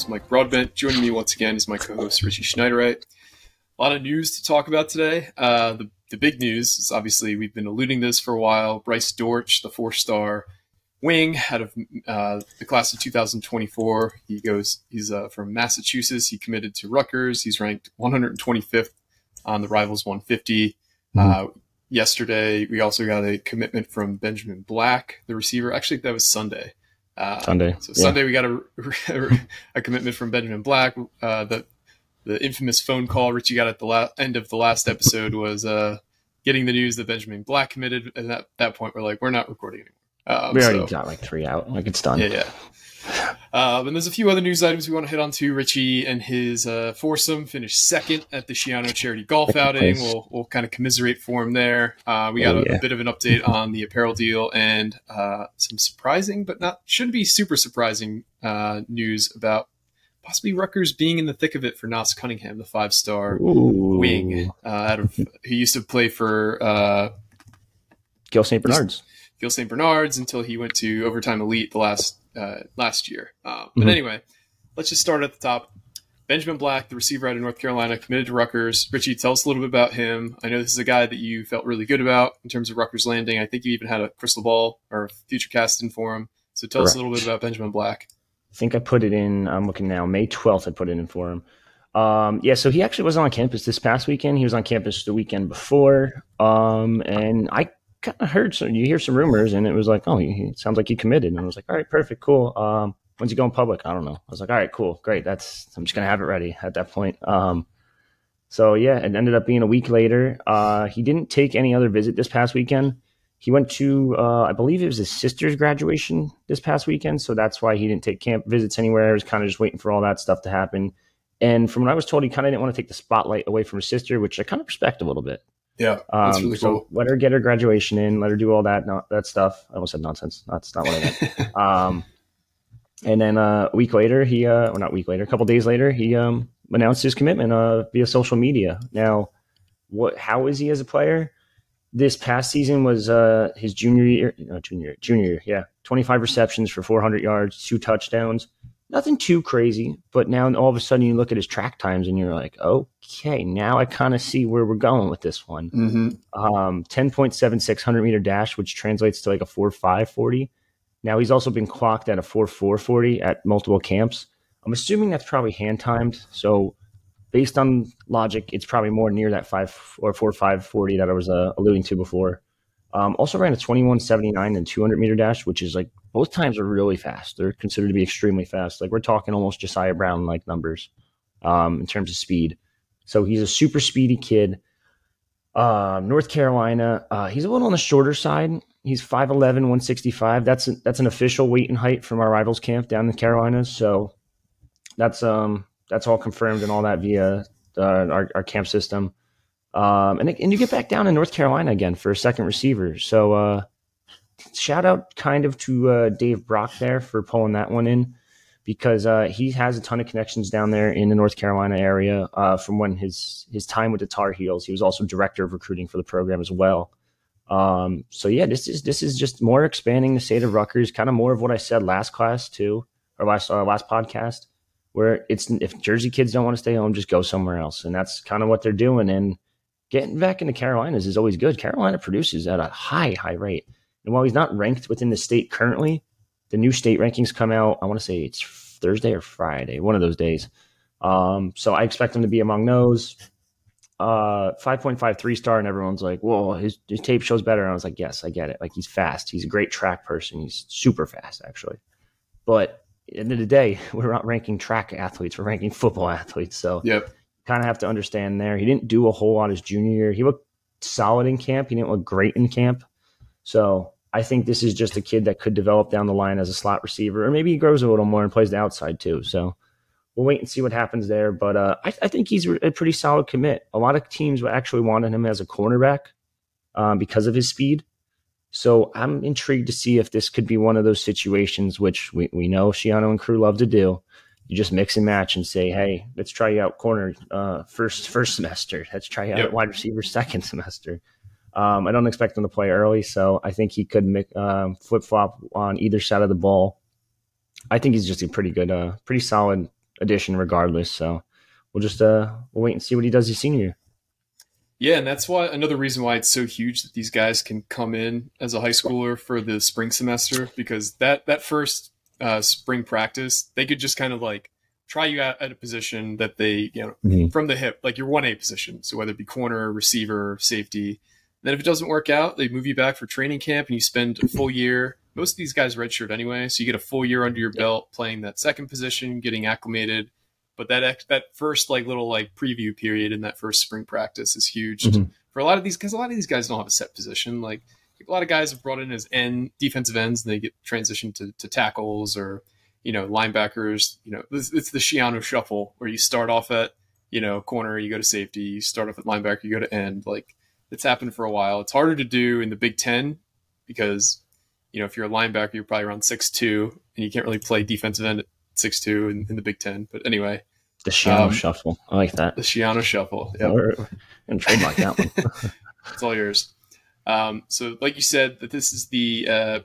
I'm your co-host Mike Broadbent. Joining me once again is my co-host Richie Schneiderite. A lot of news to talk about today. Uh, the the big news is obviously we've been alluding this for a while. Bryce Dortch, the four-star wing out of uh, the class of 2024. He goes. He's uh, from Massachusetts. He committed to Rutgers. He's ranked 125th on the Rivals 150. Uh, yesterday, we also got a commitment from Benjamin Black, the receiver. Actually, that was Sunday. Uh, Sunday. So yeah. Sunday, we got a, a commitment from Benjamin Black. Uh, the the infamous phone call Richie got at the la- end of the last episode was uh, getting the news that Benjamin Black committed. And at that point, we're like, we're not recording anymore. Um, We already so- got like three out. Like it's done. yeah, yeah. Um, and there's a few other news items we want to hit on too. Richie and his uh, foursome finished second at the Schiano Charity Golf Second Outing. place. We'll, we'll kind of commiserate for him there. Uh, we got Oh, a, yeah. bit of an update on the apparel deal and uh, some surprising, but not shouldn't be super surprising uh, news about possibly Rutgers being in the thick of it for Naas Cunningham, the five star Ooh. wing uh, out of he used to play for uh, Gill St. Bernard's. Gill St. Bernard's until he went to Overtime Elite the last uh, last year. Um, but Mhm. anyway, let's just start at the top. Benjamin Black, the receiver out of North Carolina, committed to Rutgers. Richie, tell us a little bit about him. I know this is a guy that you felt really good about in terms of Rutgers landing. I think you even had a crystal ball or future cast in for him. So tell us a little bit about Benjamin Black. I think I put it in. I'm looking now. May 12th, I put it in for him. Um, yeah, so he actually wasn't on campus this past weekend. He was on campus the weekend before. Um, and I kind of heard some, you hear some rumors, and it was like, oh, he, sounds like he committed. And I was like, all right, perfect, cool. Um, when's he going public? I don't know. I was like, all right, cool, great. That's, I'm just going to have it ready at that point. Um, so yeah, it ended up being a week later. Uh, he didn't take any other visit this past weekend. He went to, uh, I believe it was his sister's graduation this past weekend, so that's why he didn't take camp visits anywhere. He was kind of just waiting for all that stuff to happen. And from what I was told, he kind of didn't want to take the spotlight away from his sister, which I kind of respect a little bit. Yeah, Um, really so cool. let her get her graduation in, let her do all that no, that stuff. I almost said nonsense. That's not what I meant. um, and then uh, a week later, he, uh, or not a week later, a couple days later, he um, announced his commitment uh, via social media. Now, what? How is he as a player? This past season was uh, his junior year, no, junior, year, junior year, yeah, 25 receptions for 400 yards, two touchdowns. Nothing too crazy, but now all of a sudden you look at his track times and you're like, okay, now I kind of see where we're going with this one mm-hmm. um, 10.76 100 meter dash, which translates to like a 4.540. Now he's also been clocked at a 4.440 at multiple camps. I'm assuming that's probably hand timed. So based on logic, it's probably more near that 5 or 4.540 that I was uh, alluding to before. Um, also ran a 21.79 and 200 meter dash, which is like both times are really fast. They're considered to be extremely fast. Like we're talking almost Josiah Brown like numbers um, in terms of speed. So he's a super speedy kid. Um, North Carolina, uh, he's a little on the shorter side. He's 5'11, 165. That's a, that's an official weight and height from our rivals camp down in the Carolinas. So that's um that's all confirmed and all that via uh, our, our camp system. Um, and, and you get back down in North Carolina again for a second receiver. So uh, shout out kind of to uh, Dave Brock there for pulling that one in because uh, he has a ton of connections down there in the North Carolina area uh, from when his his time with the Tar Heels. He was also director of recruiting for the program as well. Um, so yeah, this is this is just more expanding the state of Rutgers, kind of more of what I said last class too, or last uh, last podcast, where it's if Jersey kids don't want to stay home, just go somewhere else, and that's kind of what they're doing. And getting back into Carolinas is always good. Carolina produces at a high high rate, and while he's not ranked within the state currently, the new state rankings come out. I want to say it's Thursday or Friday, one of those days. Um, so I expect him to be among those. Uh, 5.53 star, and everyone's like, "Whoa, his, his tape shows better." And I was like, "Yes, I get it. Like he's fast. He's a great track person. He's super fast, actually." But at the end of the day, we're not ranking track athletes. We're ranking football athletes. So Yep. Kind of have to understand there. He didn't do a whole lot his junior year. He looked solid in camp. He didn't look great in camp. So I think this is just a kid that could develop down the line as a slot receiver, or maybe he grows a little more and plays the outside too. So we'll wait and see what happens there. But uh, I, I, think he's a pretty solid commit. A lot of teams actually wanted him as a cornerback um, because of his speed. So I'm intrigued to see if this could be one of those situations which we, we know Schiano and crew love to do. You just mix and match and say, hey, let's try you out corner uh, first first semester. Let's try you out yep. wide receiver second semester. Um, I don't expect him to play early, so I think he could um, flip flop on either side of the ball. I think he's just a pretty good, uh, pretty solid addition, regardless. So we'll just uh, we'll wait and see what he does his senior year. Yeah, and that's why another reason why it's so huge that these guys can come in as a high schooler for the spring semester because that that first uh, spring practice they could just kind of like try you out at a position that they you know mm-hmm. from the hip like your one A position. So whether it be corner, receiver, safety. Then if it doesn't work out, they move you back for training camp and you spend a full year. Most of these guys redshirt anyway, so you get a full year under your belt playing that second position, getting acclimated but that that first like little like preview period in that first spring practice is huge mm-hmm. for a lot of these because a lot of these guys don't have a set position. Like a lot of guys have brought in as end defensive ends and they get transitioned to, to tackles or you know linebackers. You know it's, it's the Schiano shuffle where you start off at you know corner, you go to safety, you start off at linebacker, you go to end. Like it's happened for a while. It's harder to do in the Big Ten because you know if you're a linebacker, you're probably around six two, and you can't really play defensive end at six two in, in the Big Ten. But anyway, the Schiano um, Shuffle. I like that. The Schiano Shuffle. Yeah. And trademark that one. it's all yours. Um, so, like you said, that this is the uh,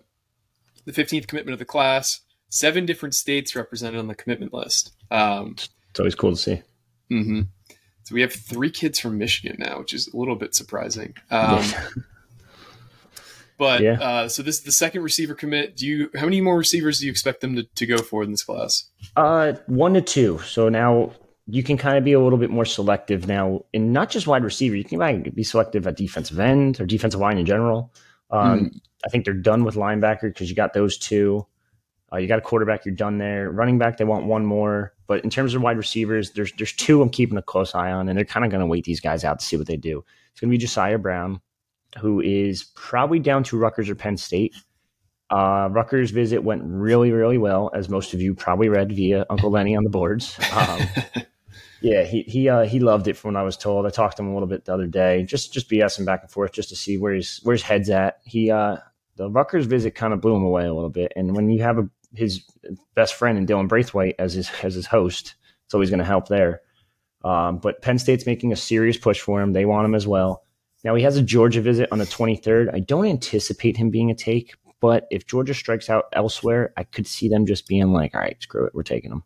the fifteenth commitment of the class. Seven different states represented on the commitment list. Um, it's always cool to see. Mm-hmm. So we have three kids from Michigan now, which is a little bit surprising. Um, but yeah. uh, so this is the second receiver commit. Do you how many more receivers do you expect them to, to go for in this class? Uh, one to two. So now you can kind of be a little bit more selective now, and not just wide receiver. You can be selective at defensive end or defensive line in general. Um, mm. I think they're done with linebacker because you got those two. Uh, you got a quarterback, you're done there. Running back, they want one more. But in terms of wide receivers, there's there's two I'm keeping a close eye on, and they're kind of going to wait these guys out to see what they do. It's going to be Josiah Brown, who is probably down to Rutgers or Penn State. Uh, Rutgers visit went really, really well, as most of you probably read via Uncle Lenny on the boards. Um, yeah, he he uh, he loved it from what I was told. I talked to him a little bit the other day, just just BSing back and forth, just to see where his where his head's at. He uh, the Rutgers visit kind of blew him away a little bit, and when you have a, his best friend in Dylan Braithwaite as his as his host, it's always going to help there. Um, but Penn State's making a serious push for him. They want him as well. Now he has a Georgia visit on the 23rd. I don't anticipate him being a take, but if Georgia strikes out elsewhere, I could see them just being like, all right, screw it, we're taking him.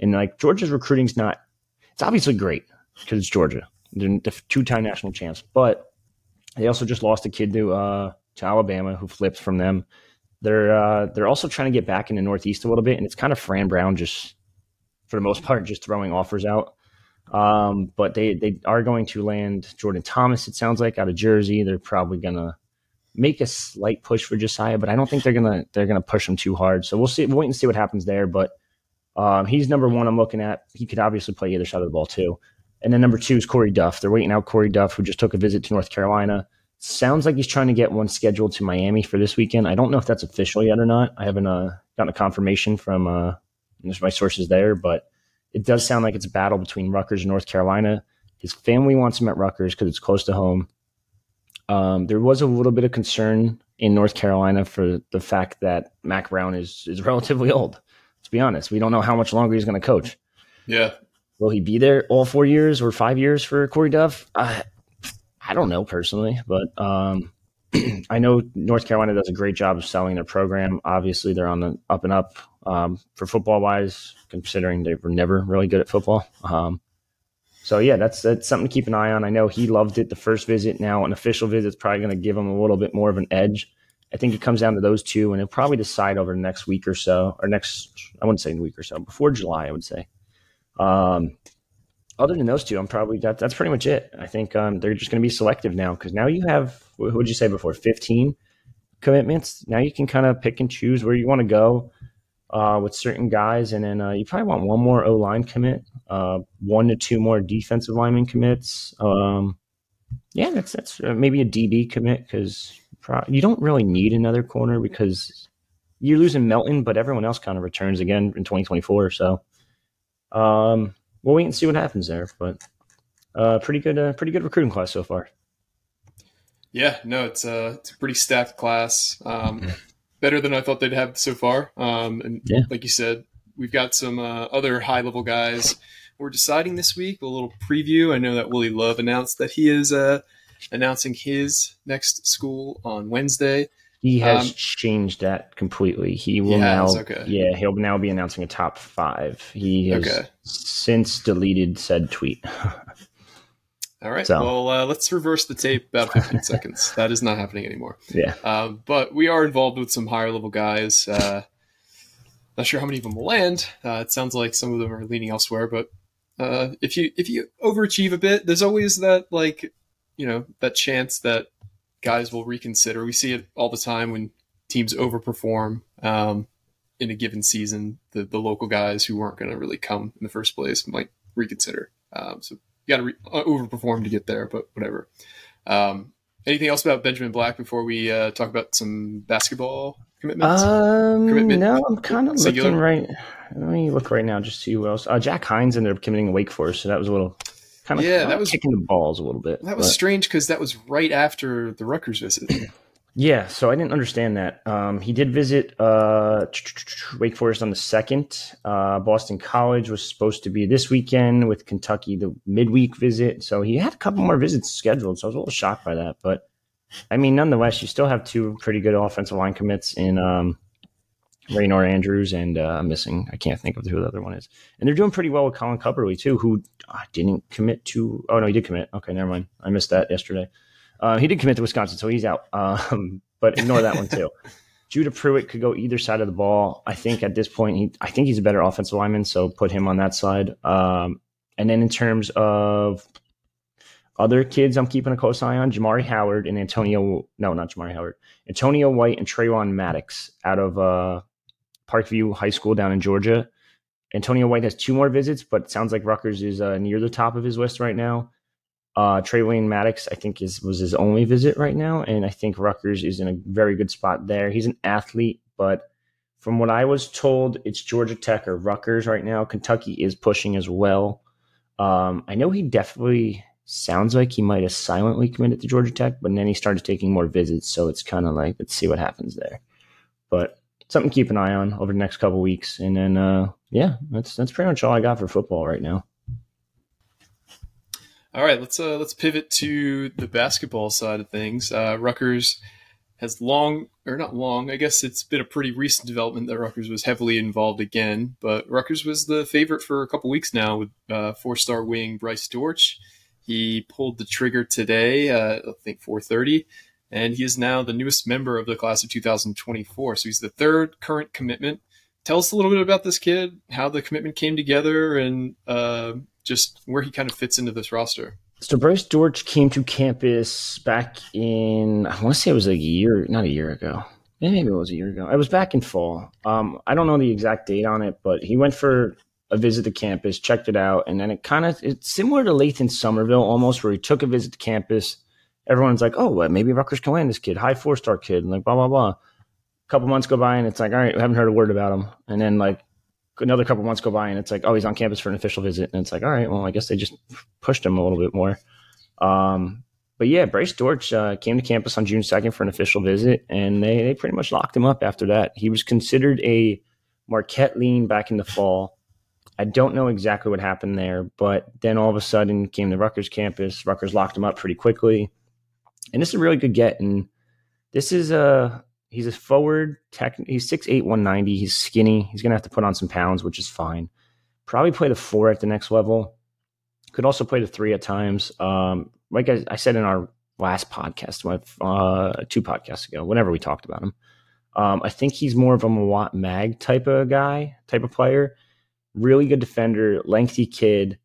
And like Georgia's recruiting's not, it's obviously great because it's Georgia, they're the two-time national champs, but they also just lost a kid to uh, to Alabama who flipped from them. They're uh, they're also trying to get back in the Northeast a little bit, and it's kind of Fran Brown just for the most part just throwing offers out. Um, but they they are going to land Jordan Thomas. It sounds like out of Jersey. They're probably gonna make a slight push for Josiah, but I don't think they're gonna they're gonna push him too hard. So we'll see. We'll wait and see what happens there. But um, he's number one. I'm looking at. He could obviously play either side of the ball too. And then number two is Corey Duff. They're waiting out Corey Duff, who just took a visit to North Carolina. Sounds like he's trying to get one scheduled to Miami for this weekend. I don't know if that's official yet or not. I haven't uh, gotten a confirmation from uh, my sources there, but it does sound like it's a battle between Rutgers and North Carolina. His family wants him at Rutgers because it's close to home. Um, there was a little bit of concern in North Carolina for the fact that Mack Brown is is relatively old. Let's be honest. We don't know how much longer he's going to coach. Yeah. Will he be there all four years or five years for Corey Duff? I, I don't know personally, but um, I know North Carolina does a great job of selling their program. Obviously, they're on the up and up um, for football wise, considering they were never really good at football. Um, so yeah, that's that's something to keep an eye on. I know he loved it the first visit. Now an official visit is probably going to give him a little bit more of an edge. I think it comes down to those two, and he'll probably decide over the next week or so, or next I wouldn't say week or so before July. I would say. Um, other than those two, I'm probably that, that's pretty much it. I think um, they're just going to be selective now because now you have what would you say before 15 commitments. Now you can kind of pick and choose where you want to go uh, with certain guys, and then uh, you probably want one more O line commit, uh, one to two more defensive lineman commits. Um, yeah, that's that's uh, maybe a DB commit because Pro- you don't really need another corner because you're losing Melton, but everyone else kind of returns again in 2024. So um, we'll wait and see what happens there. But uh, pretty good, uh, pretty good recruiting class so far. Yeah, no, it's a it's a pretty stacked class. Um, better than I thought they'd have so far. Um, and Yeah. like you said, we've got some uh, other high level guys. We're deciding this week a little preview. I know that Willie Love announced that he is uh, announcing his next school on Wednesday. He has Um, changed that completely. He will now, okay. yeah, he'll now be announcing a top five. He has Okay. since deleted said tweet. All right. So- Well, uh, let's reverse the tape about 15 seconds. That is not happening anymore. yeah, Um, but we are involved with some higher level guys. Uh, not sure how many of them will land. Uh, it sounds like some of them are leaning elsewhere. But uh, if you if you overachieve a bit, there's always that like you know that chance that guys will reconsider. We see it all the time when teams overperform um, in a given season. The the local guys who weren't going to really come in the first place might reconsider. Um, so you got to re- uh, overperform to get there. But whatever. Um, Anything else about Benjamin Black before we uh, talk about some basketball commitments? um, Commitment. no, I'm kind of Singular. looking right. Let me look right now, just to see who else. Uh, Jack Hines ended up committing to Wake Forest, so that was a little kind of Yeah, that was- kicking the balls a little bit. that was but- strange because that was right after the Rutgers visit. Yeah, so I didn't understand that. Um, he did visit uh, Wake Forest on the second. Uh, Boston College was supposed to be this weekend with Kentucky the midweek visit. So he had a couple more visits scheduled. So I was a little shocked by that. But I mean, nonetheless, you still have two pretty good offensive line commits in um, Raynor Andrews and uh, I'm missing. I can't think of who the other one is. And they're doing pretty well with Colin Cupperly too, who uh, didn't commit to. Oh no, he did commit. Okay, never mind. I missed that yesterday. Uh, he did commit to Wisconsin, so he's out. Um, but ignore that one too. Judah Pruitt could go either side of the ball. I think at this point, he, I think he's a better offensive lineman, so put him on that side. Um, and then in terms of other kids, I'm keeping a close eye on Jamari Howard and Antonio. No, not Jamari Howard. Antonio White and Trayvon Maddox out of uh, Parkview High School down in Georgia. Antonio White has two more visits, but sounds like Rutgers is uh, near the top of his list right now. Uh, Trayvon Maddox, I think, is was his only visit right now, and I think Rutgers is in a very good spot there. He's an athlete, but from what I was told, it's Georgia Tech or Rutgers right now. Kentucky is pushing as well. Um, I know he definitely sounds like he might have silently committed to Georgia Tech, but then he started taking more visits, so it's kind of like let's see what happens there. But something to keep an eye on over the next couple weeks, and then uh, yeah, that's that's pretty much all I got for football right now. All right, let's uh, let's pivot to the basketball side of things. Uh, Rutgers has long, or not long, I guess it's been a pretty recent development that Rutgers was heavily involved again. But Rutgers was the favorite for a couple weeks now with uh, four-star wing Bryce Dortch. He pulled the trigger today, uh, I think 4:30, and he is now the newest member of the class of 2024. So he's the third current commitment. Tell us a little bit about this kid, how the commitment came together, and uh, just where he kind of fits into this roster. So Bryce Dortch came to campus back in I want to say it was like a year, not a year ago. Maybe it was a year ago. It was back in fall. Um, I don't know the exact date on it, but he went for a visit to campus, checked it out, and then it kind of it's similar to Lathan Somerville almost, where he took a visit to campus. Everyone's like, "Oh, well, maybe Rutgers can land this kid, high four star kid," and like blah blah blah. A couple months go by, and it's like, "All right, we haven't heard a word about him," and then like another couple months go by and it's like, oh, he's on campus for an official visit. And it's like, all right, well, I guess they just pushed him a little bit more. Um, but yeah, Bryce Dortch uh, came to campus on June 2nd for an official visit, and they, they pretty much locked him up after that. He was considered a Marquette lean back in the fall. I don't know exactly what happened there, but then all of a sudden came the Rutgers campus. Rutgers locked him up pretty quickly. And this is a really good get. And this is a he's a forward tech he's 6'8 190 he's skinny he's gonna have to put on some pounds which is fine. Probably play the four at the next level. Could also play the three at times. Um, like I, I said in our last podcast uh, two podcasts ago whenever we talked about him. Um, i think he's more of a Mawot Mag type of guy type of player. Really good defender lengthy kid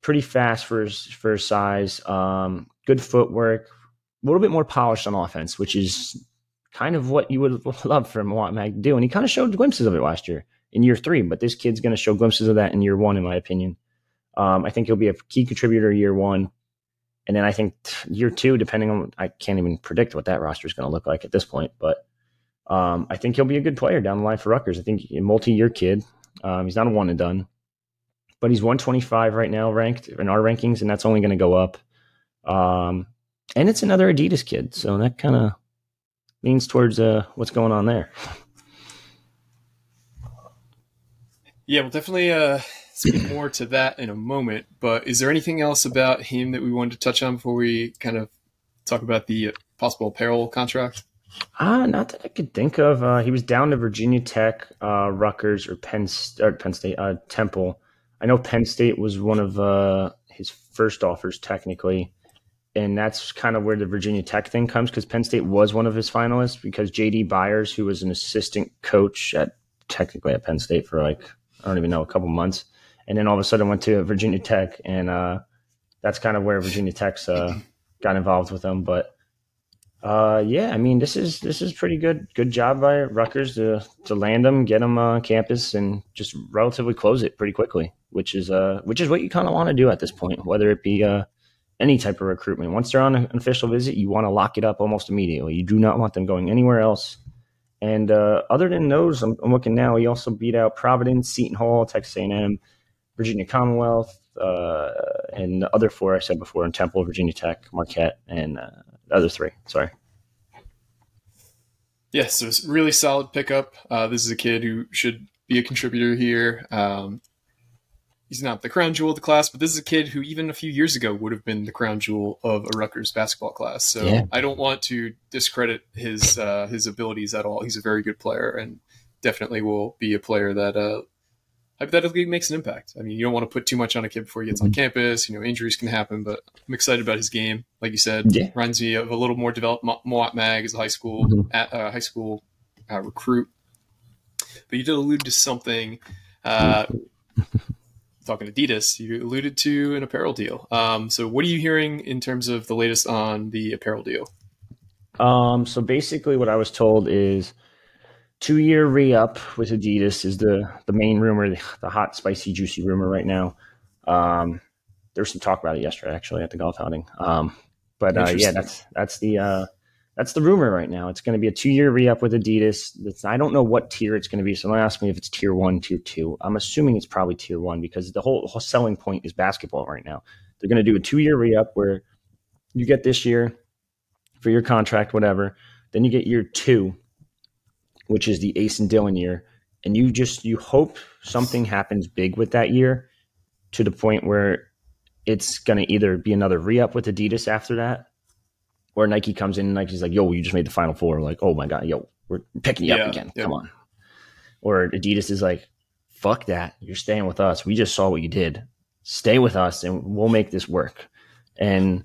pretty fast for his for his size um, good footwork a little bit more polished on offense which is kind of what you would love for Mawot Mag to do. And he kind of showed glimpses of it last year in year three, but this kid's going to show glimpses of that in year one, in my opinion. Um, I think he'll be a key contributor year one. And then I think year two, depending on, I can't even predict what that roster is going to look like at this point, but um, I think he'll be a good player down the line for Rutgers. I think a multi-year kid. Um, he's not a one and done, but he's 125 right now ranked in our rankings, and that's only going to go up. Um, and it's another Adidas kid, so that kind of leans towards uh, what's going on there. Yeah, we'll definitely uh, speak more to that in a moment. But is there anything else about him that we wanted to touch on before we kind of talk about the possible apparel contract? Uh, not that I could think of. Uh, he was down to Virginia Tech, uh, Rutgers, or Penn, or Penn State, uh, Temple. I know Penn State was one of uh, his first offers, technically. And that's kind of where the Virginia Tech thing comes because Penn State was one of his finalists because JD Byers, who was an assistant coach at technically at Penn State for like, I don't even know, a couple months. And then all of a sudden went to Virginia Tech. And uh, that's kind of where Virginia Tech's uh, got involved with him. But uh, yeah, I mean, this is this is pretty good. Good job by Rutgers to to land them, get them on campus, and just relatively close it pretty quickly, which is uh which is what you kind of want to do at this point, whether it be uh any type of recruitment. Once they're on an official visit, you want to lock it up almost immediately. You do not want them going anywhere else. And uh, other than those, I'm, I'm, looking now. He also beat out Providence, Seton Hall, Texas A&M, Virginia Commonwealth, uh, and the other four I said before in Temple, Virginia Tech, Marquette, and uh, the other three. Sorry. Yes, so really solid pickup. Uh, this is a kid who should be a contributor here. Um, he's not the crown jewel of the class, but this is a kid who even a few years ago would have been the crown jewel of a Rutgers basketball class. So yeah. I don't want to discredit his uh, his abilities at all. He's a very good player and definitely will be a player that uh, hypothetically makes an impact. I mean, you don't want to put too much on a kid before he gets on mm-hmm. campus. You know, injuries can happen, but I'm excited about his game. Like you said, yeah. reminds me of a little more developed Mawot Mag as a high school mm-hmm. at, uh, high school uh, recruit. But you did allude to something. Talking Adidas, you alluded to an apparel deal. Um, so, what are you hearing in terms of the latest on the apparel deal? Um, so basically, what I was told is two year re up with Adidas is the the main rumor, the hot, spicy, juicy rumor right now. Um, there was some talk about it yesterday, actually, at the golf outing. Um, but uh, yeah, that's that's the uh, that's the rumor right now. It's going to be a two year re up with Adidas. That's, I don't know what tier it's going to be. So don't ask me if it's tier one, tier two. I'm assuming it's probably tier one because the whole, whole selling point is basketball right now. They're going to do a two year re up where you get this year for your contract, whatever. Then you get year two which is the Ace and Dylan year, and you just you hope something happens big with that year to the point where it's going to either be another re-up with Adidas after that, or Nike comes in and Nike's like, "Yo, you just made the Final Four. Like, oh my god, yo, we're picking you yeah, up again. Yeah. Come on." Or Adidas is like, "Fuck that. You're staying with us. We just saw what you did. Stay with us, and we'll make this work." And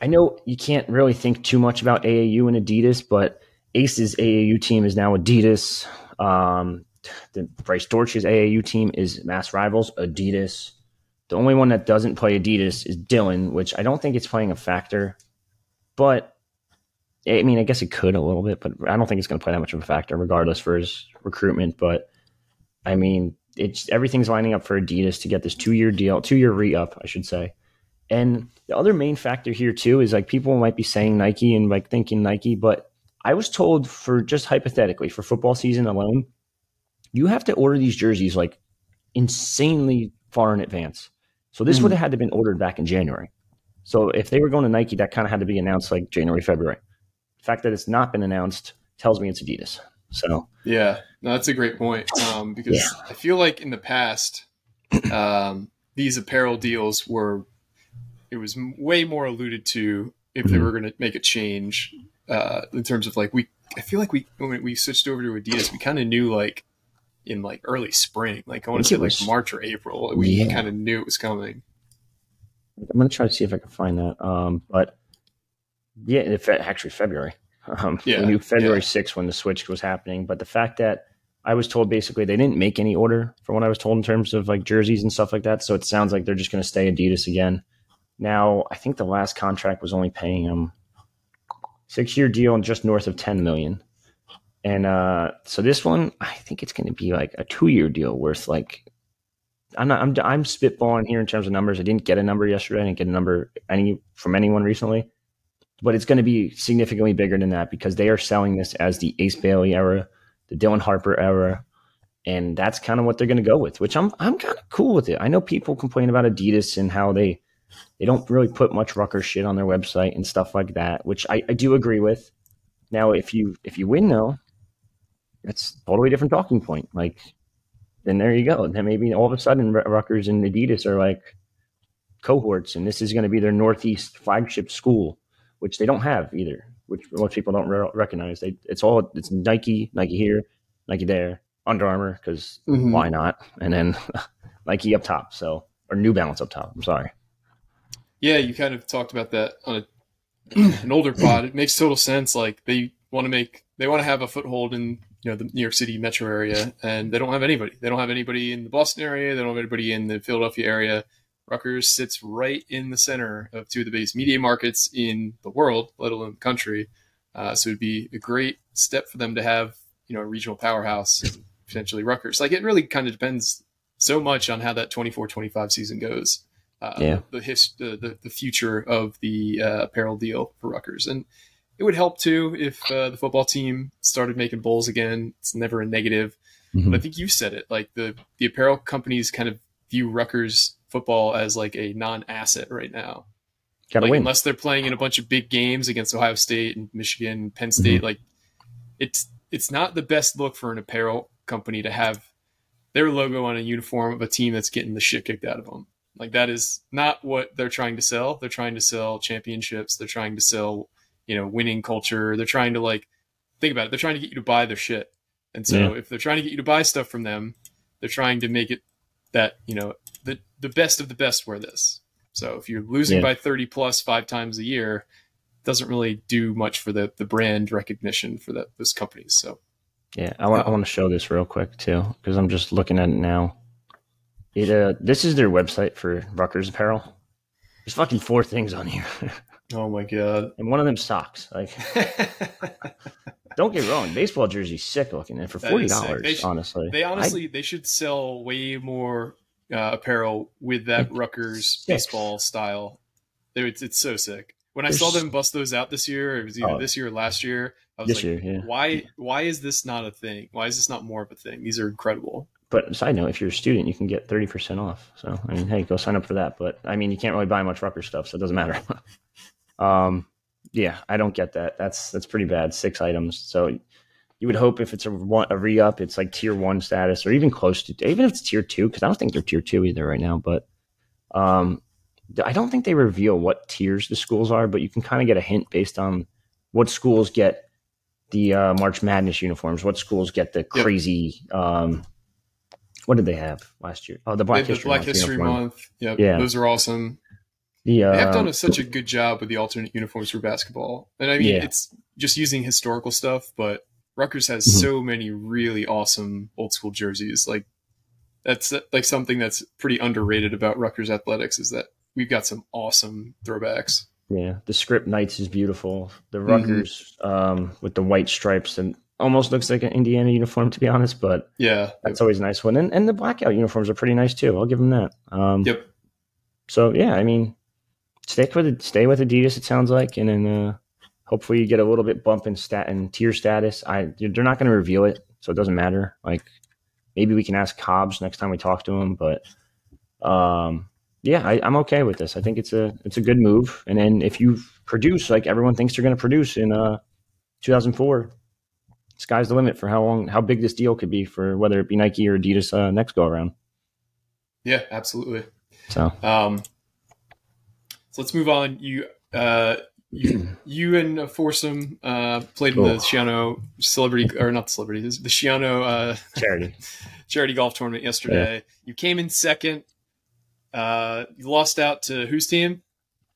I know you can't really think too much about AAU and Adidas, but Ace's AAU team is now Adidas. Um, the Bryce Dortch's AAU team is Mass Rivals, Adidas. The only one that doesn't play Adidas is Dylan, which I don't think it's playing a factor. But I mean, I guess it could a little bit, but I don't think it's going to play that much of a factor, regardless for his recruitment. But I mean, it's everything's lining up for Adidas to get this two year deal, two year re up, I should say. And the other main factor here too is like people might be saying Nike and like thinking Nike, but I was told for just hypothetically for football season alone, you have to order these jerseys like insanely far in advance. So this mm. would have had to been ordered back in January. So if they were going to Nike, that kind of had to be announced like January, February. The fact that it's not been announced tells me it's Adidas. So yeah, no, that's a great point um, because yeah. I feel like in the past um, these apparel deals were it was way more alluded to if mm-hmm. they were going to make a change uh, in terms of like we. I feel like we when we switched over to Adidas, we kind of knew like in like early spring, like I want to say like March or April, we yeah. kind of knew it was coming. I'm gonna try to see if I can find that. Um, but yeah, if actually February. Um, yeah, we knew February yeah. 6th when the switch was happening, but the fact that I was told basically they didn't make any order from what I was told in terms of like jerseys and stuff like that. So it sounds like they're just going to stay Adidas again. Now, I think the last contract was only paying them six year deal and just north of 10 million. And uh, so this one, I think it's going to be like a two year deal worth like, I'm not. I'm I'm spitballing here in terms of numbers. I didn't get a number yesterday. I didn't get a number any from anyone recently, but it's going to be significantly bigger than that because they are selling this as the Ace Bailey era, the Dylan Harper era, and that's kind of what they're going to go with. Which I'm I'm kind of cool with it. I know people complain about Adidas and how they they don't really put much Rutgers shit on their website and stuff like that, which I, I do agree with. Now, if you if you win though, that's a totally different talking point. Like then there you go. Then maybe all of a sudden Rutgers and Adidas are like cohorts, and this is going to be their Northeast flagship school, which they don't have either, which most people don't re- recognize. They it's all it's Nike, Nike here, Nike there, Under Armour because mm-hmm. why not, and then Nike up top. So or New Balance up top. I'm sorry. Yeah, you kind of talked about that on a, an older pod. It makes total sense. Like they want to make they want to have a foothold in you know the New York City metro area, and they don't have anybody. They don't have anybody in the Boston area. They don't have anybody in the Philadelphia area. Rutgers sits right in the center of two of the biggest media markets in the world, let alone the country. Uh, so it'd be a great step for them to have you know a regional powerhouse and potentially Rutgers. Like it really kind of depends so much on how that 24-25 season goes. Uh, yeah. the, his, the, the the future of the uh, apparel deal for Rutgers and it would help too if uh, the football team started making bowls again. It's never a negative. Mm-hmm. But I think you said it. Like the the apparel companies kind of view Rutgers football as like a non-asset right now. Gotta like, win. Unless they're playing in a bunch of big games against Ohio State and Michigan, Penn State, mm-hmm. like it's it's not the best look for an apparel company to have their logo on a uniform of a team that's getting the shit kicked out of them. Like that is not what they're trying to sell. They're trying to sell championships. They're trying to sell you know, winning culture. They're trying to like think about it. They're trying to get you to buy their shit. And so yeah. if they're trying to get you to buy stuff from them, they're trying to make it that, you know, the the best of the best wear this. So if you're losing yeah. by 30 plus five times a year, doesn't really do much for the the brand recognition for that those companies. So yeah, I want I want to show this real quick too because I'm just looking at it now. It uh, this is their website for Rutgers apparel. There's fucking four things on here. Oh my god! And one of them socks. Like, don't get wrong, baseball jersey sick looking, and for forty dollars, honestly, they honestly I, they should sell way more uh, apparel with that Rutgers baseball style. It's, it's so sick. When I saw them bust those out this year, it was either oh, this year or last year. I was like, year, yeah. why why is this not a thing? Why is this not more of a thing? These are incredible. But side note, if you're a student, you can get thirty percent off. So I mean, hey, go sign up for that. But I mean, you can't really buy much Rutgers stuff, so it doesn't matter. Um, yeah, I don't get that. That's that's pretty bad. Six items. So you would hope if it's a, one, a re up, it's like tier one status or even close to even if it's tier two because I don't think they're tier two either right now. But um, I don't think they reveal what tiers the schools are, but you can kind of get a hint based on what schools get the uh, March Madness uniforms, what schools get the crazy. Yep. Um, what did they have last year? Oh, the Black History Black Month. History Month. Yep. Yeah, those are awesome. The, uh, they have done a, such a good job with the alternate uniforms for basketball, and I mean yeah. it's just using historical stuff. But Rutgers has mm-hmm. so many really awesome old school jerseys. Like that's like something that's pretty underrated about Rutgers athletics is that we've got some awesome throwbacks. Yeah, the script Knights is beautiful. The mm-hmm. Rutgers mm-hmm. um, with the white stripes and almost looks like an Indiana uniform to be honest, but yeah, that's always a nice one. And, and the blackout uniforms are pretty nice too. I'll give them that. Um, yep. So yeah, I mean, stick with it. Stay with Adidas. It sounds like, and then uh, hopefully you get a little bit bump in stat and tier status. I they're not going to reveal it, so it doesn't matter. Like maybe we can ask Hobbs next time we talk to him, but um, yeah, I, am okay with this. I think it's a it's a good move. And then if you produce like everyone thinks you're going to produce in uh 2004, sky's the limit for how long how big this deal could be for whether it be Nike or Adidas uh, next go around. Yeah, absolutely. So um, so let's move on. You, uh, you, you and Foursome uh, played in the oh. Schiano Celebrity or not Celebrity, the Schiano uh, charity charity golf tournament yesterday. Yeah. You came in second. Uh, you lost out to whose team?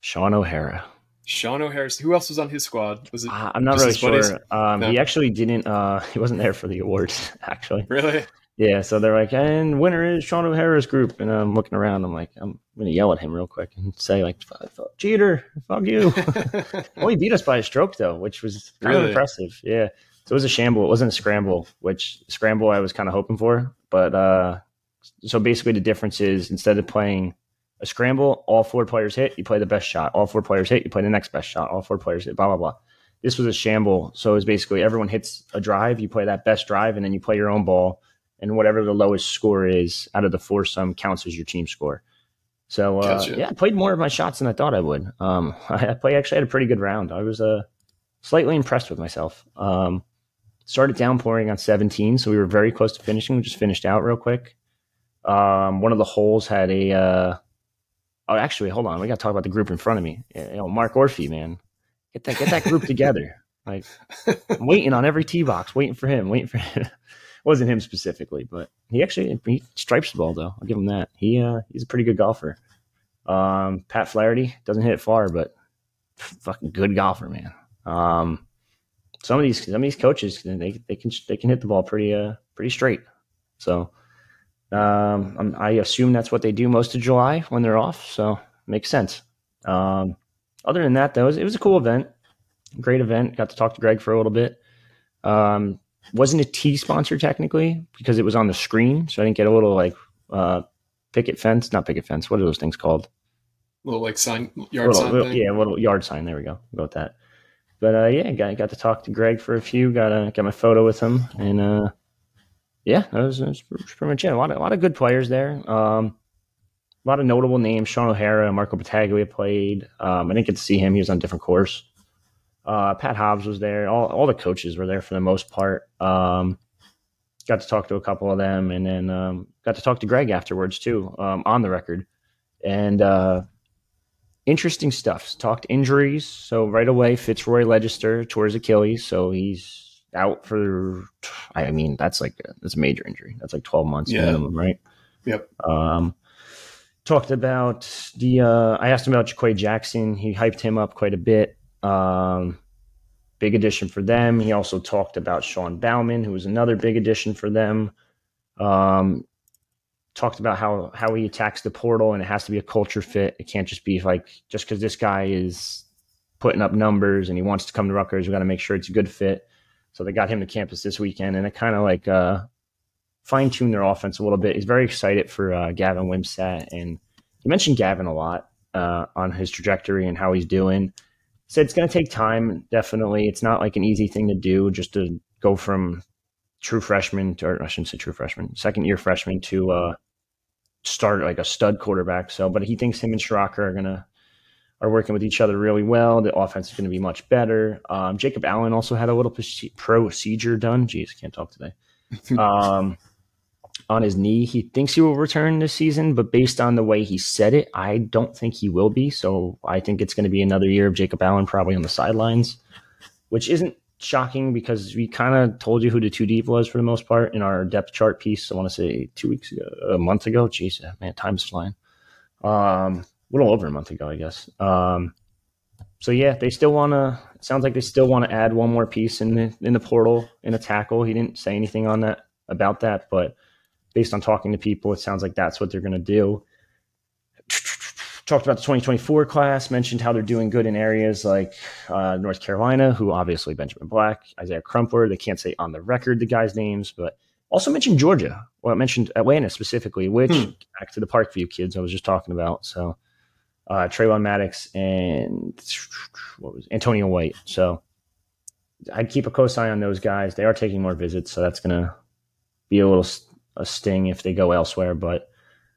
Sean O'Hara. Sean O'Hara. Who else was on his squad? Was it? Uh, I'm not really sure. Um, no. He actually didn't. Uh, he wasn't there for the awards. Actually, really? Yeah, so they're like, and winner is Sean O'Hara's group, and I'm looking around. I'm like, I'm gonna yell at him real quick and say like, fuck, cheater, fuck you. well, he beat us by a stroke though, which was kind really? of impressive. Yeah, so it was a shamble. It wasn't a scramble, which scramble I was kind of hoping for, but uh, So basically, the difference is instead of playing a scramble, all four players hit, you play the best shot. All four players hit, you play the next best shot. All four players hit, blah, blah, blah. This was a shamble. So it was basically everyone hits a drive, you play that best drive, and then you play your own ball. And whatever the lowest score is out of the foursome counts as your team score. So uh, gotcha. yeah, I played more of my shots than I thought I would. Um, I play actually had a pretty good round. I was uh, slightly impressed with myself. Um, started downpouring on 17, so we were very close to finishing. We just finished out real quick. Um, one of the holes had a. Uh, oh, actually, hold on. We got to talk about the group in front of me. You know, Mark Orphy, man, get that get that group together. Like, I'm waiting on every tee box, waiting for him, waiting for him. Wasn't him specifically, but he actually he stripes the ball though. I'll give him that. He uh, he's a pretty good golfer. Um, Pat Flaherty doesn't hit far, but fucking good golfer, man. Um, some of these some of these coaches they they can they can hit the ball pretty uh pretty straight. So um, i assume that's what they do most of July when they're off. So makes sense. Um, other than that, though, it was, it was, a cool event, great event. Got to talk to Greg for a little bit. Um, wasn't a T sponsor technically because it was on the screen, so I didn't get a little like uh, picket fence, not picket fence. What are those things called? Little like sign yard little, sign. Little, yeah, little yard sign. There we go. Go with that. But uh, yeah, got got to talk to Greg for a few. Got a, got my photo with him, and uh, yeah, that was, that was, pretty much it. A lot of a lot of good players there. Um, a lot of notable names. Sean O'Hara, Marco Battaglia played. Um, I didn't get to see him. He was on a different course. Uh, Pat Hobbs was there. All, all the coaches were there for the most part. Um, got to talk to a couple of them, and then um, got to talk to Greg afterwards too, um, on the record. And uh, interesting stuff. Talked injuries. So right away, Fitzroy Legister tore his Achilles, so he's out for. I mean, that's like a, that's a major injury. That's like twelve months yeah. minimum, right? Yep. Um, talked about the. Uh, I asked him about Jaquay Jackson. He hyped him up quite a bit. Um, big addition for them. He also talked about Sean Bauman, who was another big addition for them. Um, talked about how how he attacks the portal, and it has to be a culture fit. It can't just be like just because this guy is putting up numbers and he wants to come to Rutgers, we got to make sure it's a good fit. So they got him to campus this weekend, and it kind of like uh, fine tuned their offense a little bit. He's very excited for uh, Gavin Wimsatt, and he mentioned Gavin a lot uh, on his trajectory and how he's doing said it's going to take time. Definitely, it's not like an easy thing to do just to go from true freshman to, or I shouldn't say true freshman, second year freshman to uh, start like a stud quarterback. So, but he thinks him and Ciarrocca are gonna are working with each other really well. The offense is going to be much better. Um, Jacob Allen also had a little procedure done. Jeez, can't talk today. Um, on his knee. He thinks he will return this season, but based on the way he said it, I don't think he will be. So I think it's going to be another year of Jacob Allen probably on the sidelines, which isn't shocking because we kind of told you who the two deep was for the most part in our depth chart piece. I want to say two weeks ago, a month ago. Jeez, man, time's flying. Um, a little over a month ago, I guess. Um, so yeah, they still want to. Sounds like they still want to add one more piece in the in the portal in a tackle. He didn't say anything on that about that, but based on talking to people, it sounds like that's what they're going to do. Talked about the 2024 class, mentioned how they're doing good in areas like uh, North Carolina, who obviously Benjamin Black, Isaiah Crumpler. They can't say on the record the guys' names, but also mentioned Georgia. Well, I mentioned Atlanta specifically, which hmm. back to the Parkview kids I was just talking about. So uh, Trayvon Maddox and what was Antonio White. So I'd keep a close eye on those guys. They are taking more visits, so that's going to be a little a sting if they go elsewhere. But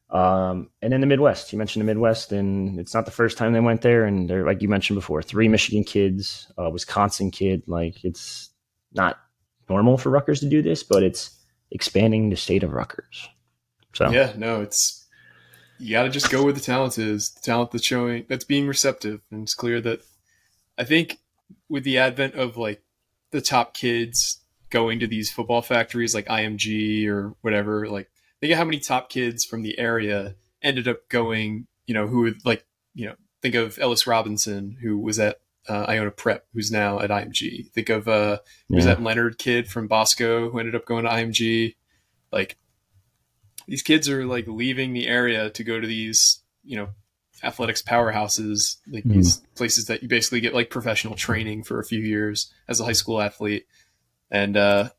um, and in the Midwest, you mentioned the Midwest, and it's not the first time they went there. And they're like you mentioned before, three Michigan kids, a Wisconsin kid. Like it's not normal for Rutgers to do this, but it's expanding the state of Rutgers. So yeah, no, it's you got to just go where the talent is. The talent that's showing that's being receptive, and it's clear that I think with the advent of like the top kids going to these football factories like IMG or whatever. Like, think of how many top kids from the area ended up going. You know, who would like you know think of Ellis Robinson, who was at uh, Iona Prep, who's now at IMG. Think of uh, yeah. was that Leonard kid from Bosco who ended up going to IMG. Like, these kids are like leaving the area to go to these, you know, athletics powerhouses, like mm. these places that you basically get like professional training for a few years as a high school athlete and uh,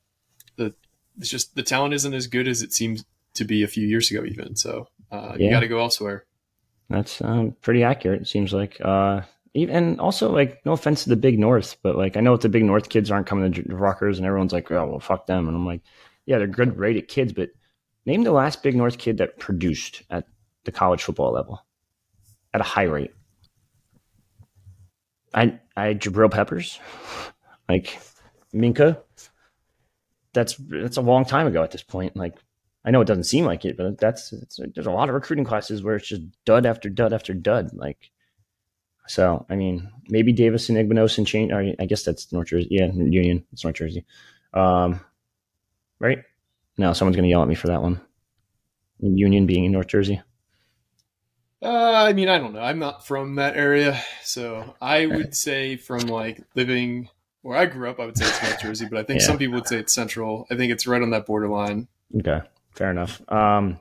the it's just the talent isn't as good as it seems to be a few years ago, even. So uh, Yeah. you got to go elsewhere. That's um, pretty accurate. It seems like. Uh, even, and also, like, no offense to the Big North, but like, I know the Big North kids aren't coming to Rutgers, and everyone's like, "Oh, well, fuck them." And I'm like, "Yeah, they're good, rated kids, but name the last Big North kid that produced at the college football level at a high rate." I, I Jabril Peppers, like Minka. That's that's a long time ago at this point. Like, I know it doesn't seem like it, but that's it's, there's a lot of recruiting classes where it's just dud after dud after dud. Like, so I mean, maybe Davison Igbinosun and change. Or I guess that's North Jersey. Yeah, Union. It's North Jersey. Um, right? No, someone's gonna yell at me for that one. Union being in North Jersey. Uh, I mean, I don't know. I'm not from that area, so I would say from like living where I grew up, I would say it's North Jersey, but I think Yeah. some people would say it's Central. I think it's right on that borderline. Okay, fair enough. Um,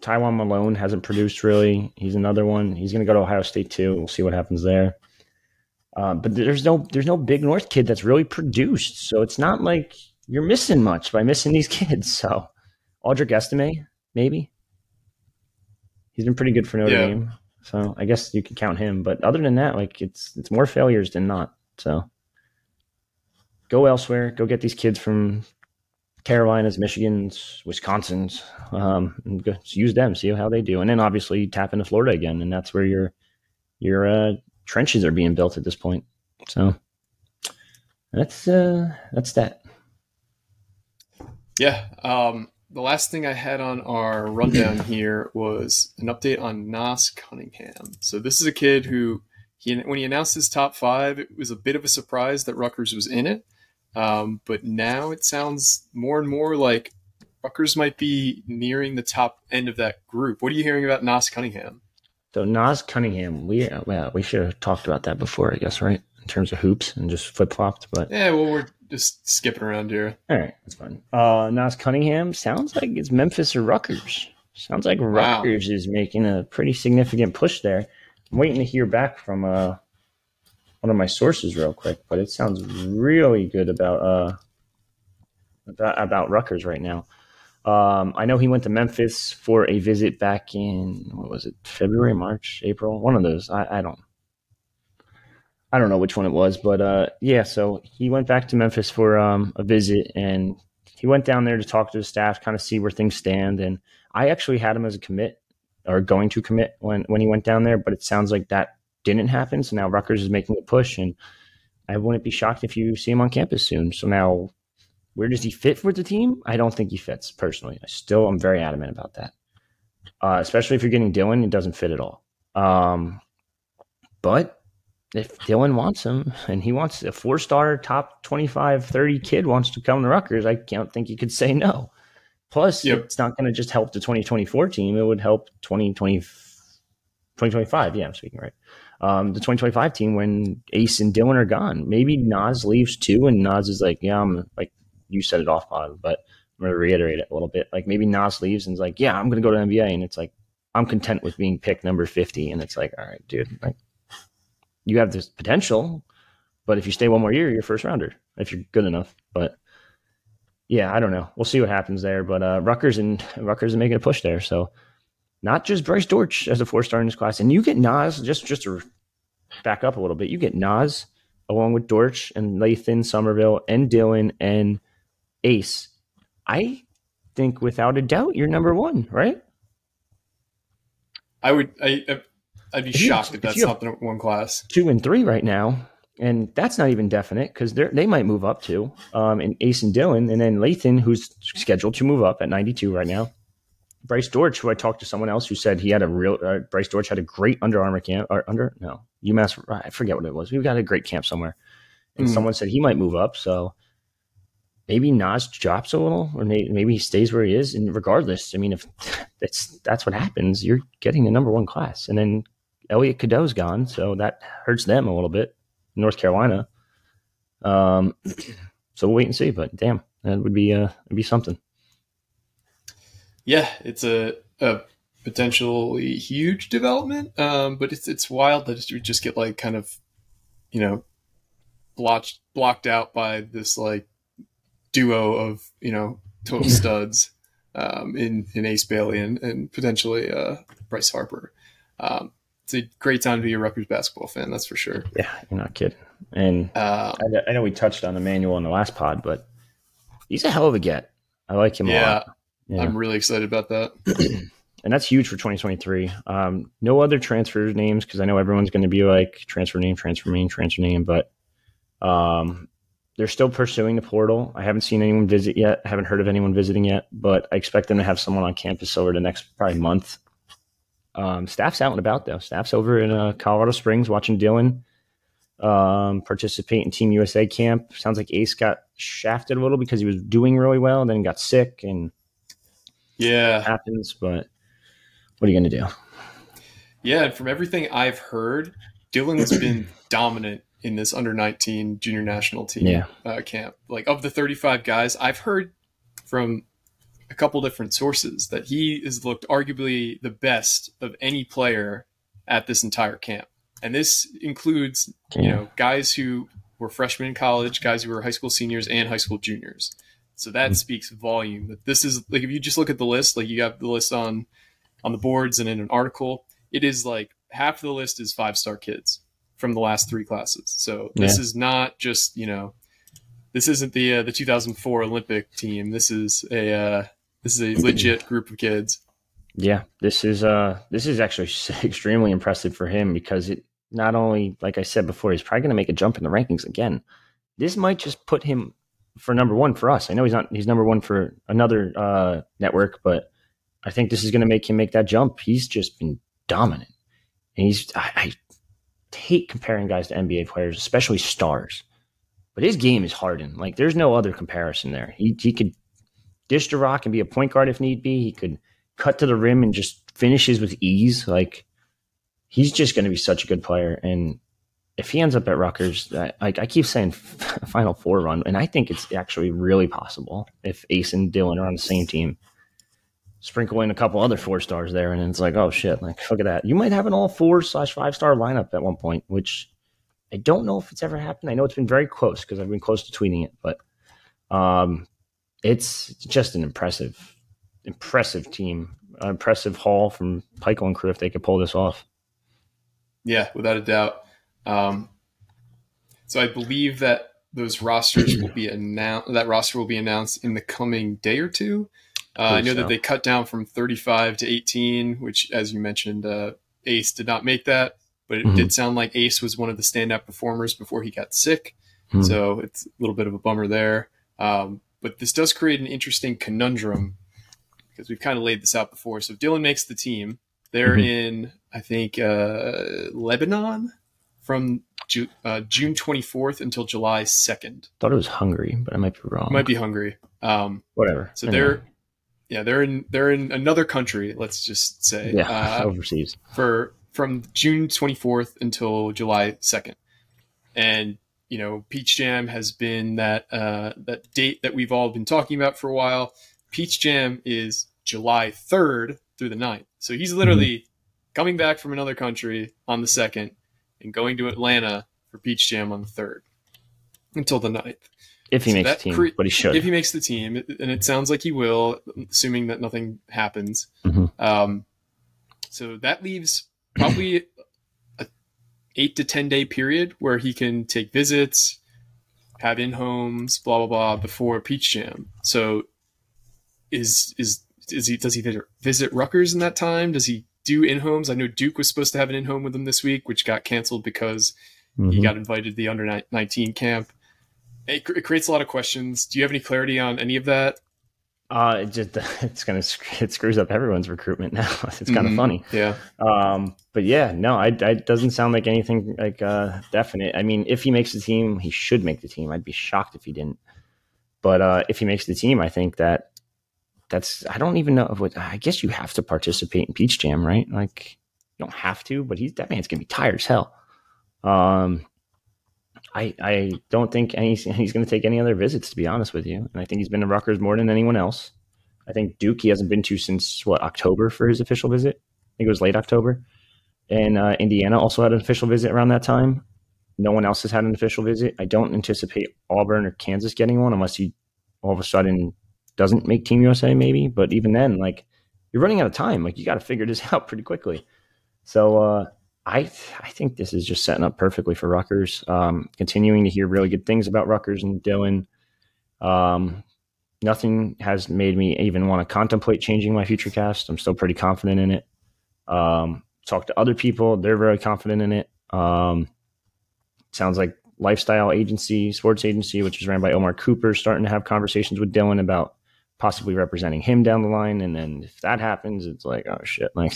Tywone Malone hasn't produced really. He's another one. He's going to go to Ohio State too. We'll see what happens there. Um, but there's no there's no big North kid that's really produced, so it's not like you're missing much by missing these kids. So Audric Estime, maybe he's been pretty good for Notre Yeah. Dame, so I guess you can count him. But other than that, like it's it's more failures than not. So go elsewhere. Go get these kids from Carolinas, Michigans, Wisconsins, um, and go, use them, see how they do, and then obviously tap into Florida again, and that's where your your uh, trenches are being built at this point. So that's uh, that's that. Yeah. Um, the last thing I had on our rundown here was an update on Naas Cunningham. So this is a kid who he when he announced his top five, it was a bit of a surprise that Rutgers was in it. Um, but now it sounds more and more like Rutgers might be nearing the top end of that group. What are you hearing about Naas Cunningham? So Naas Cunningham, we well, we should have talked about that before, I guess, right? In terms of hoops and just flip flopped, but Yeah, well, we're just skipping around here. all right, that's fine. Uh, Naas Cunningham sounds like it's Memphis or Rutgers. Sounds like Wow. Rutgers is making a pretty significant push there. I'm waiting to hear back from uh, one of my sources real quick, but it sounds really good about uh, about, about Rutgers right now. Um, I know he went to Memphis for a visit back in what was it, February, March, April, one of those. I, I don't, I don't know which one it was, but uh, yeah. So he went back to Memphis for um, a visit, and he went down there to talk to the staff, kind of see where things stand. And I actually had him as a commit or going to commit when when he went down there, but it sounds like that didn't happen. So now Rutgers is making a push, and I wouldn't be shocked if you see him on campus soon. So now where does he fit for the team? I don't think he fits personally. I still am very adamant about that. Uh, especially if you're getting Dylan, it doesn't fit at all. Um, but if Dylan wants him and he wants a four star top 25, 30 kid wants to come to Rutgers, I can't think you could say no. Plus, Yep. it's not going to just help the 2024 team, it would help 2020, 2025. Yeah, I'm speaking right. Um, the 2025 team when Ace and Dylan are gone. Maybe Naas leaves too, and Naas is like, yeah, I'm like, you set it off on, but I'm to reiterate it a little bit. Like maybe Naas leaves and is like, yeah, I'm to go to NBA. And it's like, I'm content with being picked number 50. And it's like, all right, dude, like you have this potential, but if you stay one more year, you're first rounder if you're good enough. But yeah, I don't know. We'll see what happens there. But uh, Rutgers and Rutgers is making a push there. So not just Bryce Dortch as a four star in this class. And you get Naas, just, just to back up a little bit, you get Naas along with Dortch and Lathan, Sommerville, and Dylan and Ace. I think without a doubt you're number one, right? I would. I. I'd be If shocked if if that's you- not the one class. Two and three right now, and that's not even definite because they they might move up too. Um, and Ace and Dylan, and then Lathan, who's scheduled to move up at 92 right now. Bryce Dortch, who I talked to someone else who said he had a real uh, Bryce Dortch had a great Under Armour camp or under no UMass I forget what it was. We've got a great camp somewhere, and Hmm. someone said he might move up. So maybe Naas drops a little, or may, maybe he stays where he is. And regardless, I mean, if that's that's what happens, you're getting the number one class, and then Elliot Cadeau's gone, so that hurts them a little bit. North Carolina. Um, so we'll wait and see. But damn, that would be uh, it'd be something. Yeah, it's a, a potentially huge development, um, but it's it's wild that it would just get like kind of, you know, blotched blocked out by this like duo of you know total studs. um, in in Ace Bailey and, and potentially uh, Bryce Harper. Um, it's a great time to be a Rutgers basketball fan, that's for sure. Yeah, you're not kidding. And uh, I, I, know we touched on Emmanuel in the last pod, but he's a hell of a get. I like him yeah, a lot. Yeah, I'm really excited about that. and that's huge for 2023. Um, no other transfer names because I know everyone's going to be like transfer name, transfer name, transfer name, but um, they're still pursuing the portal. I haven't seen anyone visit yet. I haven't heard of anyone visiting yet, but I expect them to have someone on campus over the next probably month. Um, staff's out and about though. Staff's over in uh, Colorado Springs watching Dylan um, participate in Team USA camp. Sounds like Ace got shafted a little because he was doing really well, and then got sick and yeah, happens. But what are you going to do? Yeah, and from everything I've heard, Dylan's been dominant in this under 19 junior national team yeah. uh, camp. Like of the 35 guys, I've heard from a couple different sources that he has looked arguably the best of any player at this entire camp. And this includes, yeah. you know, guys who were freshmen in college, guys who were high school seniors and high school juniors. So that mm-hmm. speaks volume. That this is like if you just look at the list, like you got the list on on the boards and in an article, it is like half of the list is five star kids from the last three classes. So this yeah. is not just you know, this isn't the uh, the 2004 Olympic team. This is a uh, this is a legit group of kids. Yeah, this is uh this is actually extremely impressive for him because it not only like I said before, he's probably going to make a jump in the rankings again. This might just put him for number one for us. I know he's not he's number one for another uh, network, but I think this is going to make him make that jump. He's just been dominant, and he's I, I hate comparing guys to NBA players, especially stars. But his game is Harden. Like there's no other comparison there. He he could dish the rock and be a point guard if need be. He could cut to the rim and just finishes with ease. Like he's just going to be such a good player. And if he ends up at Rutgers, I, I, I keep saying Final Four run, and I think it's actually really possible if Ace and Dylan are on the same team. Sprinkle in a couple other four stars there, and it's like, oh shit! Like, look at that. You might have an all four slash five star lineup at one point, which I don't know if it's ever happened. I know it's been very close because I've been close to tweeting it, but um, it's just an impressive, impressive team, an impressive haul from Pikiell and crew if they could pull this off. Yeah, without a doubt. Um, so I believe that those rosters will be announced. That roster will be announced in the coming day or two. Uh, I know so. that they cut down from 35 to 18, which, as you mentioned, uh, Ace did not make that, but it mm-hmm. did sound like Ace was one of the standout performers before he got sick. Mm-hmm. So it's a little bit of a bummer there. Um, but this does create an interesting conundrum because we've kind of laid this out before. So if Dylan makes the team, they're mm-hmm. in, I think, uh, Lebanon from Ju- uh, June 24th until July 2nd. Thought it was Hungary, but I might be wrong. Might be Hungary. Um, Whatever. So they're yeah they're in they're in another country. Let's just say yeah uh, overseas for from June 24th until July 2nd, and you know Peach Jam has been that uh, that date that we've all been talking about for a while. Peach Jam is July 3rd through the 9th. So he's literally mm-hmm. coming back from another country on the 2nd and going to Atlanta for Peach Jam on the 3rd until the 9th. If he so makes the team, cre- but he should. If he makes the team, and it sounds like he will, assuming that nothing happens. Mm-hmm. Um, so that leaves probably a eight to ten day period where he can take visits, have in homes, blah blah blah, before Peach Jam. So is is is he does he visit, visit Rutgers in that time? Does he do in homes? I know Duke was supposed to have an in home with them this week, which got canceled because mm-hmm. he got invited to the under 19 camp. It, it, creates a lot of questions. Do you have any clarity on any of that? Uh, it just it's gonna it screws up everyone's recruitment now. it's kind of mm-hmm. funny. Yeah. Um, but yeah, no, I, it doesn't sound like anything like uh definite. I mean, if he makes the team, he should make the team. I'd be shocked if he didn't. But uh, if he makes the team, I think that that's I don't even know what I guess you have to participate in Peach Jam, right? Like you don't have to, but he's that man's gonna be tired as hell. Um, I I don't think any, he's to take any other visits to be honest with you, and I think he's been to Rutgers more than anyone else. I think Duke he hasn't been to since what October for his official visit. I think it was late October, and uh, Indiana also had an official visit around that time. No one else has had an official visit. I don't anticipate Auburn or Kansas getting one unless he all of a sudden doesn't make Team USA, maybe. But even then, like you're running out of time. Like you got to figure this out pretty quickly. So uh, I I think this is just setting up perfectly for Rutgers. Um, continuing to hear really good things about Rutgers and Dylan. Um, nothing has made me even want to contemplate changing my future cast. I'm still pretty confident in it. Um, talk to other people; they're very confident in it. Um, sounds like lifestyle agency, sports agency, which is ran by Omar Cooper, starting to have conversations with Dylan about possibly representing him down the line. And then if that happens, it's like, oh shit, like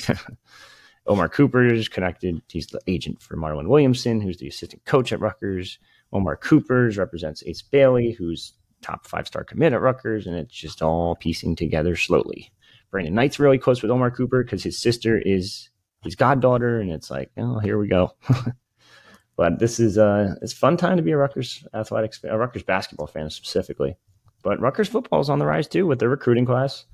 Omar Cooper is connected. He's the agent for Marlon Williamson, who's the assistant coach at Rutgers. Omar Coopers represents Ace Bailey, who's top five star commit at Rutgers, and it's just all piecing together slowly. Brandon Knight's really close with Omar Cooper because his sister is his goddaughter, and it's like, oh, here we go. but this is uh, it's fun time to be a Rutgers athletics, a Rutgers basketball fan specifically. But Rutgers football is on the rise too with their recruiting class.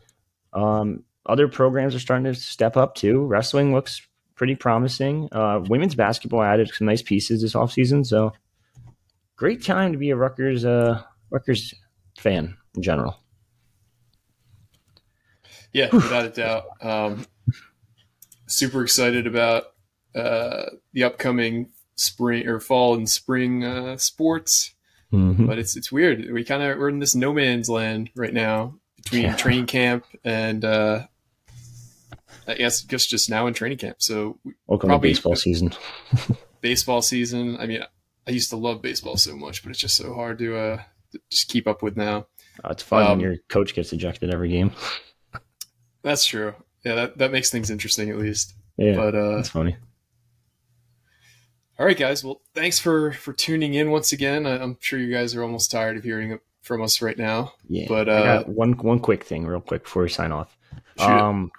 Um, other programs are starting to step up too. Wrestling looks pretty promising. Uh, women's basketball added some nice pieces this offseason. So great time to be a Rutgers uh, Rutgers fan in general. Yeah, without a doubt. Um, super excited about uh, the upcoming spring or fall and spring uh, sports. Mm-hmm. But it's it's weird. We kind of we're in this no man's land right now between yeah. training camp and uh, I guess just just now in training camp. So welcome probably, to baseball season. baseball season. I mean, I used to love baseball so much, but it's just so hard to uh, just keep up with now. Uh, it's fun um, when your coach gets ejected every game. that's true. Yeah, that, that makes things interesting at least. Yeah, but uh, that's funny. All right, guys. Well, thanks for for tuning in once again. I, am sure you guys are almost tired of hearing from us right now. Yeah, but uh, one one quick thing, real quick, before we sign off. Um,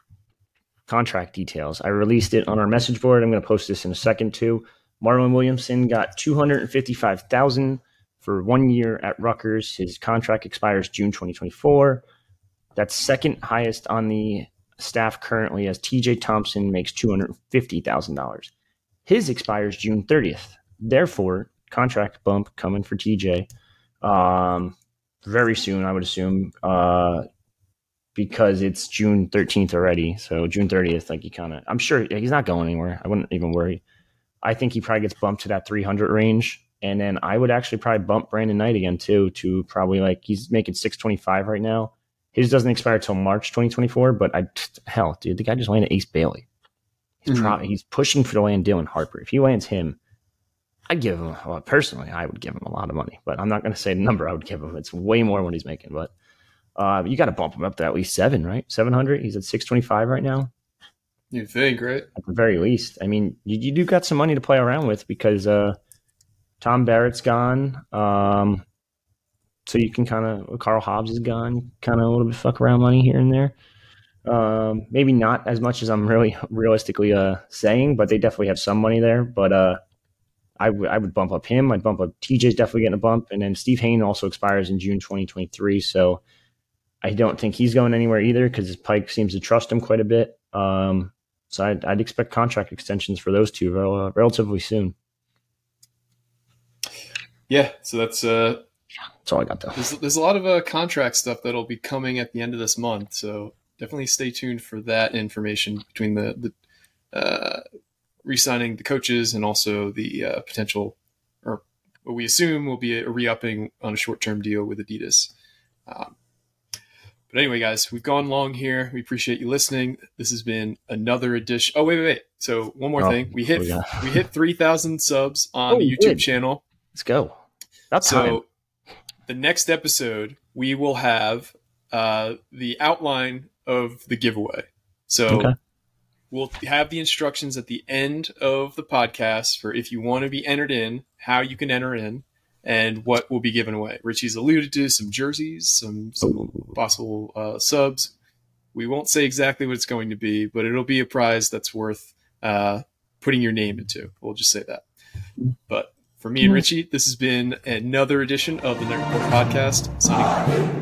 contract details. I released it on our message board. I'm going to post this in a second too. Marlon Williamson got 255,000 for one year at Rutgers. His contract expires June 2024. That's second highest on the staff currently, as TJ Thompson makes $250,000. His expires June 30th. Therefore, contract bump coming for TJ um, very soon, I would assume, uh, because it's June 13th already. So June 30th, like he kind of, I'm sure he's not going anywhere. I wouldn't even worry. I think he probably gets bumped to that 300 range. And then I would actually probably bump Brandon Knight again too to probably like he's making 625 right now. His doesn't expire till March 2024, but I hell, dude, the guy just landed Ace Bailey. He's mm-hmm. probably he's pushing for the land Dylan Harper. If he lands him, I'd give him well, personally, I would give him a lot of money, but I'm not going to say the number I would give him. It's way more what he's making, but uh, you got to bump him up to at least seven, right? 700. He's at 625 right now. You think, right? At the very least. I mean, you, you do got some money to play around with because uh, Tom Barrett's gone. Um, so you can kind of, Karl Hobbs is gone, kind of a little bit fuck around money here and there. Um, maybe not as much as I'm really realistically uh, saying, but they definitely have some money there. But uh, I, w- I would bump up him. I'd bump up TJ's definitely getting a bump. And then Steve Hayn also expires in June 2023. So I don't think he's going anywhere either because Pike seems to trust him quite a bit. Um, so I'd, I'd, expect contract extensions for those two uh, relatively soon. Yeah, so that's uh, that's all I got though. There's, there's a lot of uh, contract stuff that'll be coming at the end of this month, so definitely stay tuned for that information between the the uh, re-signing the coaches and also the uh, potential, or what we assume will be a re-upping on a short-term deal with Adidas. Um, but anyway, guys, we've gone long here. We appreciate you listening. This has been another edition. Oh, wait, wait, wait. So one more oh, thing. We hit we, we hit three thousand subs on oh, the YouTube channel. Let's go. That's so. Time. The next episode, we will have uh, the outline of the giveaway. So okay. we'll have the instructions at the end of the podcast for if you want to be entered in, how you can enter in and what will be given away. Richie's alluded to some jerseys, some, some possible uh, subs. We won't say exactly what it's going to be, but it'll be a prize that's worth uh, putting your name into. We'll just say that. But for me and Richie, this has been another edition of the Nerd Report Podcast. Signing